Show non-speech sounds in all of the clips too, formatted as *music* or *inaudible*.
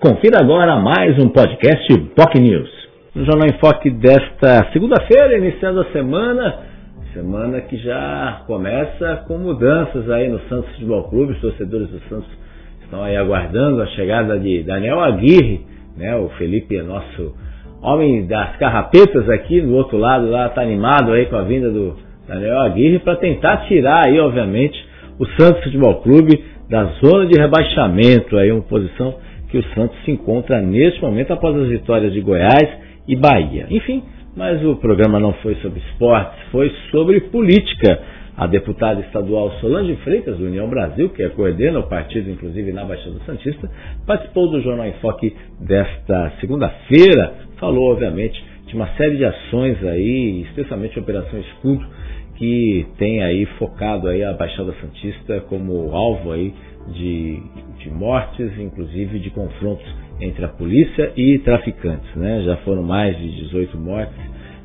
Confira agora mais um podcast POC News. No Jornal em Foque desta segunda-feira, iniciando a semana, semana que já começa com mudanças aí no Santos Futebol Clube. Os torcedores do Santos estão aí aguardando a chegada de Daniel Aguirre, né? O Felipe é nosso homem das carrapetas aqui, do outro lado lá, está animado aí com a vinda do Daniel Aguirre para tentar tirar aí, obviamente, o Santos Futebol Clube da zona de rebaixamento, aí uma posição que o Santos se encontra neste momento após as vitórias de Goiás e Bahia. Enfim, mas o programa não foi sobre esportes, foi sobre política. A deputada estadual Solange Freitas, do União Brasil, que coordena o partido, inclusive na Baixada Santista, participou do Jornal em Foque desta segunda-feira. Falou, obviamente, de uma série de ações aí, especialmente a Operação Escudo, que tem aí focado aí a Baixada Santista como alvo aí de, de mortes, inclusive de confrontos entre a polícia e traficantes. Né? Já foram mais de 18 mortes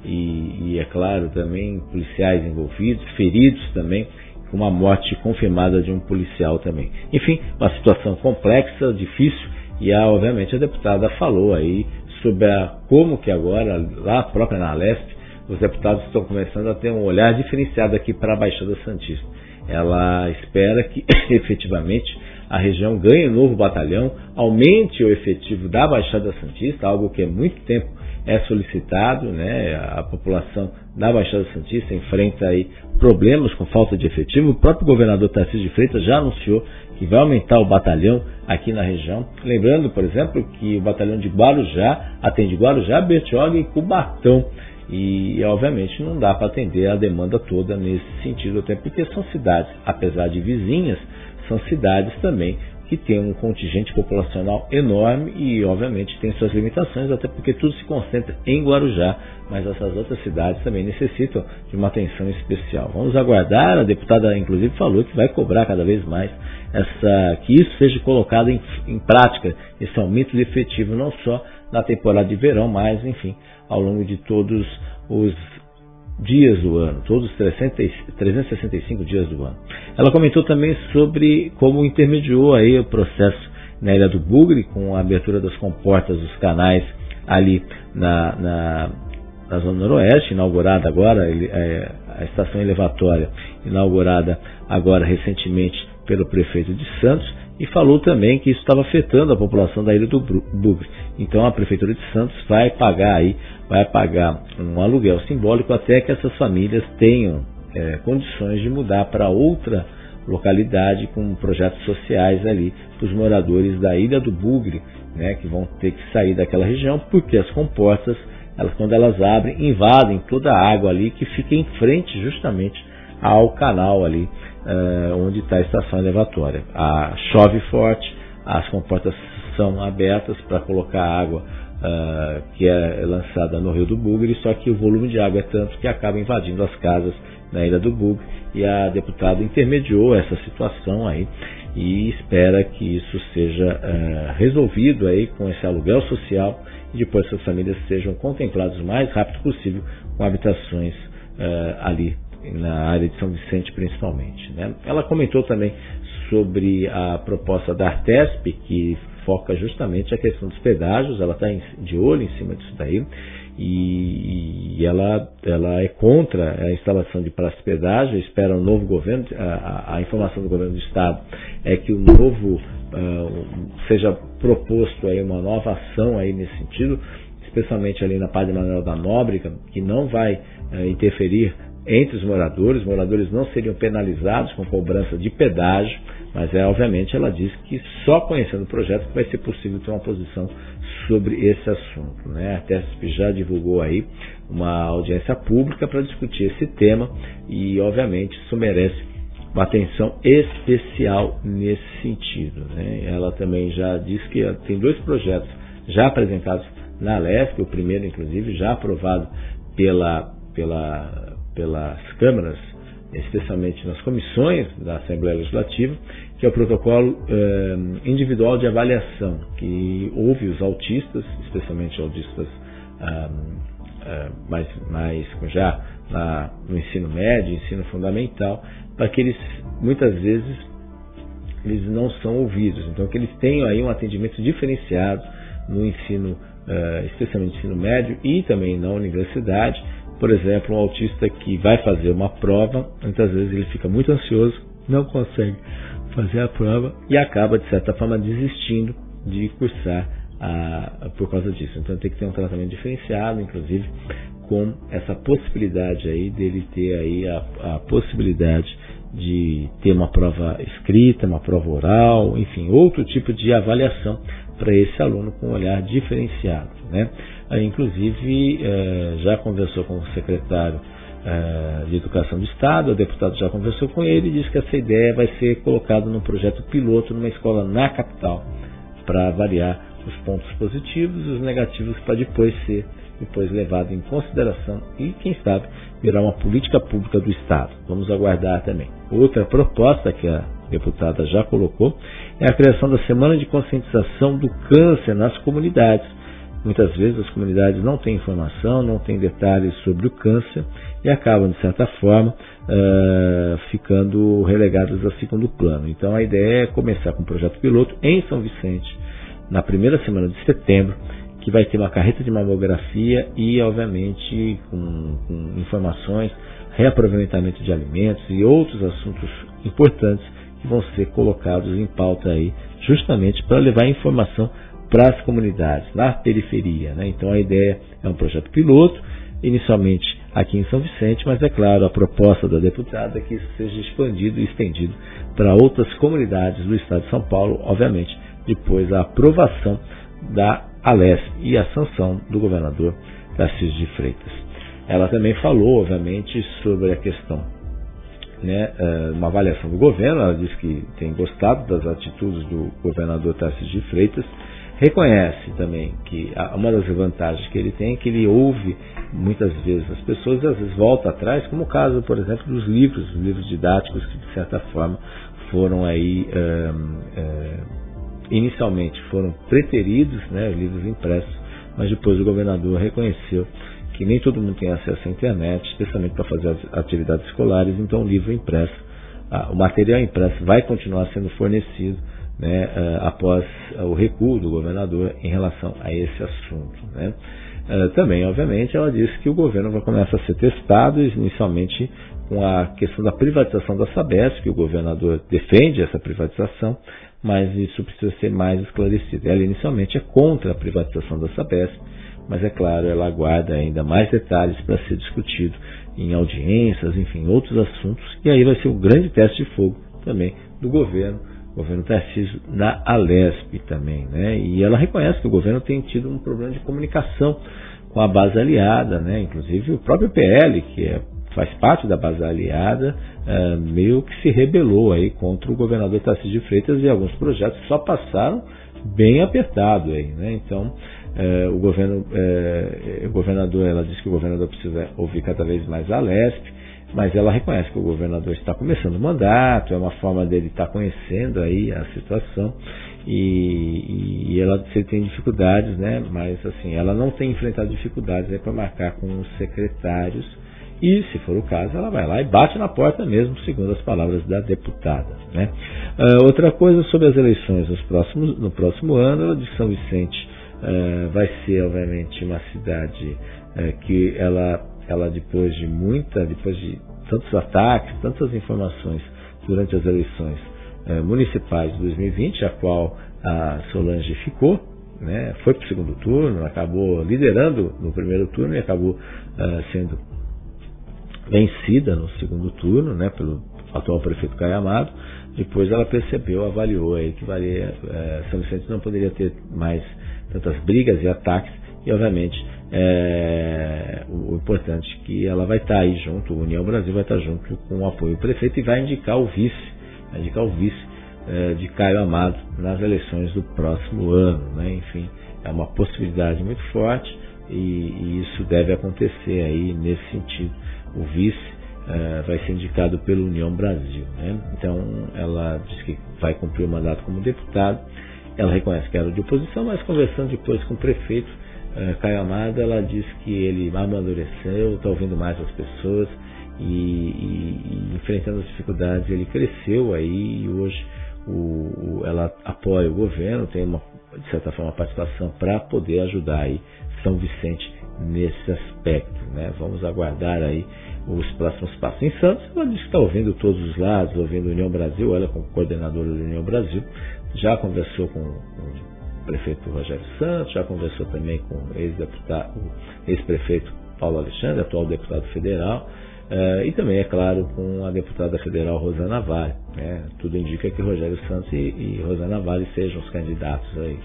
e, e, é claro, também policiais envolvidos, feridos também, com uma morte confirmada de um policial também. Enfim, uma situação complexa, difícil, e a, obviamente a deputada falou aí sobre a, como que agora, lá própria na Leste, os deputados estão começando a ter um olhar diferenciado aqui para a Baixada Santista. Ela espera que *coughs* efetivamente a região ganhe um novo batalhão, aumente o efetivo da Baixada Santista, algo que há muito tempo é solicitado, né? A população da Baixada Santista enfrenta aí problemas com falta de efetivo. O próprio governador Tarcísio de Freitas já anunciou que vai aumentar o batalhão aqui na região. Lembrando, por exemplo, que o batalhão de Guarujá atende Guarujá, Bertioga e Cubatão. E, obviamente, não dá para atender a demanda toda nesse sentido, até porque são cidades, apesar de vizinhas, são cidades também que têm um contingente populacional enorme e, obviamente, tem suas limitações, até porque tudo se concentra em Guarujá, mas essas outras cidades também necessitam de uma atenção especial. Vamos aguardar, a deputada, inclusive, falou que vai cobrar cada vez mais essa, que isso seja colocado em, em prática, esse aumento de efetivo, não só na temporada de verão, mas, enfim, ao longo de todos os dias do ano, todos os 365 dias do ano. Ela comentou também sobre como intermediou aí o processo na Ilha do Bugre, com a abertura das comportas dos canais ali na, na, na Zona Noroeste, inaugurada agora, é, a estação elevatória, inaugurada agora recentemente pelo prefeito de Santos, e falou também que isso estava afetando a população da Ilha do Bugre. Então a Prefeitura de Santos vai pagar aí, vai pagar um aluguel simbólico até que essas famílias tenham é, condições de mudar para outra localidade com projetos sociais ali para os moradores da Ilha do Bugre, né, que vão ter que sair daquela região, porque as comportas, elas, quando elas abrem, invadem toda a água ali que fica em frente justamente ao canal ali uh, onde está a estação elevatória. A, chove forte, as comportas são abertas para colocar água uh, que é lançada no Rio do Bugre, só que o volume de água é tanto que acaba invadindo as casas na Ilha do Bugre e a deputada intermediou essa situação aí e espera que isso seja uh, resolvido aí com esse aluguel social e depois essas famílias sejam contempladas o mais rápido possível com habitações uh, ali na área de São Vicente principalmente. Né? Ela comentou também sobre a proposta da Artesp, que foca justamente a questão dos pedágios, ela está de olho em cima disso daí, e, ela, ela é contra a instalação de praça de pedágio, espera um novo governo, a, a, informação do governo do Estado é que o novo uh, seja proposto aí uma nova ação aí nesse sentido, especialmente ali na Padre Manuel da Nóbrega, que não vai uh, interferir entre os moradores. Os moradores não seriam penalizados com cobrança de pedágio, mas é obviamente ela diz que só conhecendo o projeto que vai ser possível ter uma posição sobre esse assunto. Né? A TESP já divulgou aí uma audiência pública para discutir esse tema e obviamente isso merece uma atenção especial nesse sentido. Né? Ela também já diz que tem dois projetos já apresentados na LESC, o primeiro inclusive já aprovado pela, pela pelas câmaras, especialmente nas comissões da Assembleia Legislativa, que é o protocolo eh, individual de avaliação, que ouve os autistas, especialmente autistas ah, ah, mais, mais já na, no ensino médio, ensino fundamental, para que eles muitas vezes eles não são ouvidos. Então que eles tenham aí um atendimento diferenciado no ensino, uh, especialmente no ensino médio e também na universidade. Por exemplo, um autista que vai fazer uma prova, muitas vezes ele fica muito ansioso, não consegue fazer a prova e acaba, de certa forma, desistindo de cursar a, por causa disso. Então tem que ter um tratamento diferenciado, inclusive com essa possibilidade aí dele ter aí a, a possibilidade de ter uma prova escrita, uma prova oral, enfim, outro tipo de avaliação para esse aluno com um olhar diferenciado. Né? Aí, inclusive, eh, já conversou com o secretário eh, de Educação do Estado, o deputado já conversou com ele e disse que essa ideia vai ser colocada num projeto piloto numa escola na capital para avaliar os pontos positivos e os negativos para depois ser depois levado em consideração e, quem sabe, virar uma política pública do Estado. Vamos aguardar também. Outra proposta que a deputada já colocou é a criação da Semana de Conscientização do Câncer nas comunidades. Muitas vezes as comunidades não têm informação, não têm detalhes sobre o câncer e acabam, de certa forma, uh, ficando relegadas a segundo plano. Então a ideia é começar com um projeto piloto em São Vicente, na primeira semana de setembro, que vai ter uma carreta de mamografia e, obviamente, com, com informações, reaproveitamento de alimentos e outros assuntos importantes que vão ser colocados em pauta aí, justamente para levar informação para as comunidades, na periferia. Né? Então a ideia é um projeto piloto, inicialmente aqui em São Vicente, mas é claro, a proposta da deputada é que isso seja expandido e estendido para outras comunidades do estado de São Paulo, obviamente, depois da aprovação da Alesp e a sanção do governador Tarcísio de Freitas. Ela também falou, obviamente, sobre a questão, né, eh, uma avaliação do governo, ela disse que tem gostado das atitudes do governador Tarcísio de Freitas, reconhece também que uma das vantagens que ele tem é que ele ouve muitas vezes as pessoas e às vezes volta atrás, como o caso, por exemplo, dos livros, os livros didáticos que de certa forma foram aí inicialmente foram preteridos, né, livros impressos, mas depois o governador reconheceu que nem todo mundo tem acesso à internet, especialmente para fazer as atividades escolares, então o livro impresso, o material impresso vai continuar sendo fornecido né, após o recuo do governador em relação a esse assunto. Né. Também, obviamente, ela disse que o governo vai começar a ser testado inicialmente com a questão da privatização da Sabesp, que o governador defende essa privatização, mas isso precisa ser mais esclarecido. Ela inicialmente é contra a privatização da Sabesp, mas é claro, ela aguarda ainda mais detalhes para ser discutido em audiências, enfim, outros assuntos, e aí vai ser um grande teste de fogo também do governo, governo Tarcísio, na Alesp também, né? E ela reconhece que o governo tem tido um problema de comunicação com a base aliada, né? Inclusive o próprio PL, que é faz parte da base aliada, é, meio que se rebelou aí contra o governador Tarcísio de Freitas e alguns projetos que só passaram bem apertado aí, né? Então, é, o governo, é, o governador, ela diz que o governador precisa ouvir cada vez mais a Lesp, mas ela reconhece que o governador está começando o mandato, é uma forma dele estar conhecendo aí a situação e, e ela se tem dificuldades, né? Mas assim, ela não tem enfrentado dificuldades é para marcar com os secretários e, se for o caso, ela vai lá e bate na porta mesmo, segundo as palavras da deputada. Né? Uh, outra coisa sobre as eleições nos próximos, no próximo ano, ela de São Vicente uh, vai ser, obviamente, uma cidade uh, que ela, ela, depois de muita, depois de tantos ataques, tantas informações durante as eleições municipais de 2020, a qual a Solange ficou, né, foi para o segundo turno, acabou liderando no primeiro turno e acabou sendo vencida no segundo turno, né, pelo atual prefeito Caio Amado. Depois ela percebeu, avaliou aí que valia, é, São Vicente não poderia ter mais tantas brigas e ataques e obviamente é, o, importante é que ela vai estar aí junto, União Brasil vai estar junto com o apoio do prefeito e vai indicar o vice, vai indicar o vice é, de Caio Amado nas eleições do próximo ano, né? Enfim, é uma possibilidade muito forte e, e isso deve acontecer aí nesse sentido o vice uh, vai ser indicado pela União Brasil. Né? Então, ela diz que vai cumprir o mandato como deputado. Ela reconhece que era de oposição, mas conversando depois com o prefeito uh, Caio Amado, ela diz que ele amadureceu, está ouvindo mais as pessoas e, e, e, enfrentando as dificuldades, ele cresceu aí e hoje o, ela apoia o governo, tem uma, de certa forma, participação para poder ajudar aí São Vicente nesse aspecto. Né? Vamos aguardar aí os próximos passos. Em Santos, ela diz que está ouvindo todos os lados, ouvindo União Brasil, ela como coordenadora da União Brasil, já conversou com, com o prefeito Rogério Santos, já conversou também com o ex-prefeito Paulo Alexandre, atual deputado federal, uh, e também, é claro, com a deputada federal Rosana Vale. Né? Tudo indica que Rogério Santos e, e Rosana Vale sejam os candidatos aí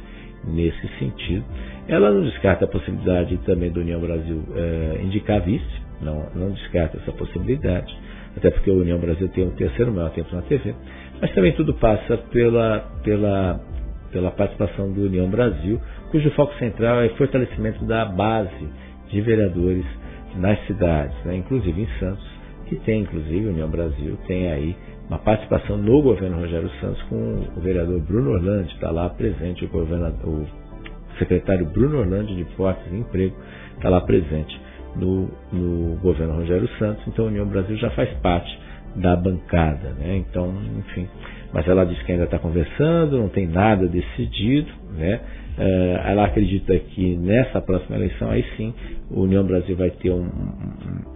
nesse sentido. Ela não descarta a possibilidade também do União Brasil uh, indicar vice, não, não descarta essa possibilidade, até porque o União Brasil tem o terceiro maior tempo na TV, mas também tudo passa pela, pela, pela participação do União Brasil, cujo foco central é o fortalecimento da base de vereadores nas cidades, né? inclusive em Santos, que tem, inclusive, União Brasil, tem aí uma participação no governo Rogério Santos com o vereador Bruno Orlando, está lá presente, o, o secretário Bruno Orlando de Portos e Emprego está lá presente no, no governo Rogério Santos, então a União Brasil já faz parte da bancada, né? Então, enfim, mas ela diz que ainda está conversando, não tem nada decidido, né? Uh, ela acredita que nessa próxima eleição, aí sim, o União Brasil vai ter um,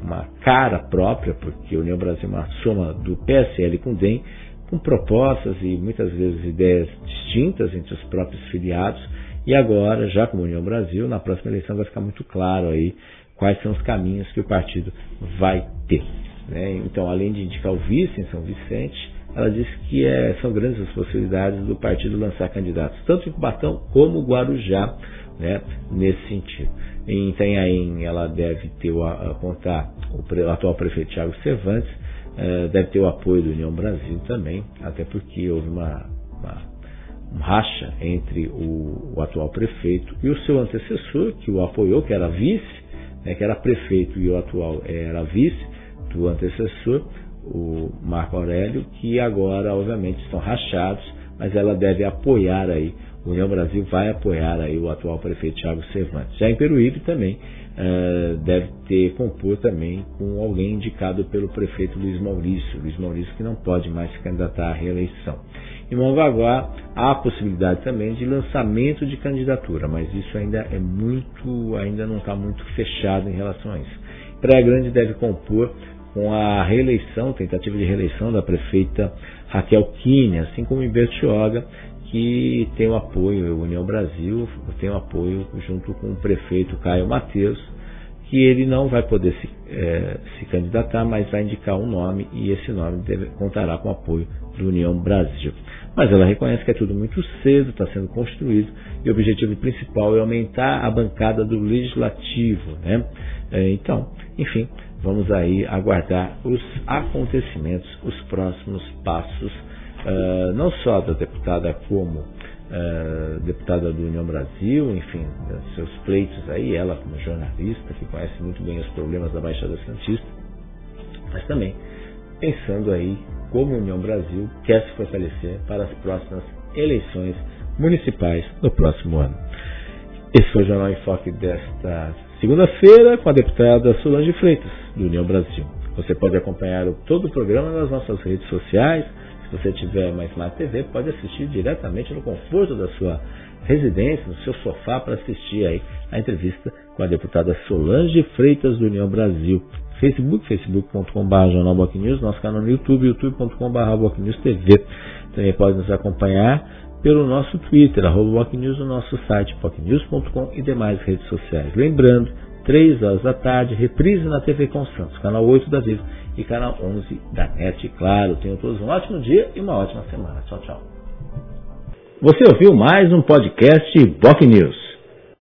uma cara própria, porque a União Brasil é uma soma do PSL com o DEM, com propostas e muitas vezes ideias distintas entre os próprios filiados, e agora, já como União Brasil, na próxima eleição vai ficar muito claro aí quais são os caminhos que o partido vai ter. Né? Então, além de indicar o vice em São Vicente, ela disse que é, são grandes as possibilidades do partido lançar candidatos, tanto em Cubatão como Guarujá, né, nesse sentido. Em Itanhaém, ela deve ter o, contar o, atual prefeito Tiago Cervantes, eh, deve ter o apoio do União Brasil também, até porque houve uma, uma um racha entre o, o, atual prefeito e o seu antecessor, que o apoiou, que era vice, né, que era prefeito e o atual era vice do antecessor, o Marco Aurélio, que agora, obviamente, estão rachados, mas ela deve apoiar aí, União Brasil vai apoiar aí o atual prefeito Thiago Cervantes. Já em Peruíbe também uh, deve ter compor também com alguém indicado pelo prefeito Luiz Maurício, Luiz Maurício que não pode mais se candidatar à reeleição. Em Mongaguá há a possibilidade também de lançamento de candidatura, mas isso ainda é muito, ainda não está muito fechado em relação a isso. Praia Grande deve compor com a reeleição, tentativa de reeleição da prefeita Raquel Kine, assim como em Bertioga, que tem o apoio, a União Brasil tem o apoio junto com o prefeito Caio Mateus, que ele não vai poder se, é, se candidatar, mas vai indicar um nome e esse nome deve, contará com o apoio do União Brasil. Mas ela reconhece que é tudo muito cedo, está sendo construído e o objetivo principal é aumentar a bancada do legislativo. Né? É, então, enfim, vamos aí aguardar os acontecimentos, os próximos passos, uh, não só da deputada como uh, deputada do União Brasil, enfim, seus pleitos aí, ela como jornalista, que conhece muito bem os problemas da Baixada Santista, mas também pensando aí como a União Brasil quer se fortalecer para as próximas eleições municipais no próximo ano. Esse foi o Jornal em Foque desta segunda-feira com a deputada Solange Freitas, do União Brasil. Você pode acompanhar todo o programa nas nossas redes sociais. Se você tiver mais Smart TV, pode assistir diretamente no conforto da sua residência, no seu sofá, para assistir aí a entrevista com a deputada Solange Freitas, do União Brasil. Facebook, facebook.com.br Jornal News, nosso canal no YouTube, youtube.com.br TV. Também pode nos acompanhar pelo nosso Twitter, arroba News, o nosso site, pocnews.com e demais redes sociais. Lembrando, 3 horas da tarde, reprise na TV com Santos, canal 8 da Vivo e canal 11 da NET. Claro, tenham todos um ótimo dia e uma ótima semana. Tchau, tchau. Você ouviu mais um podcast Boc News.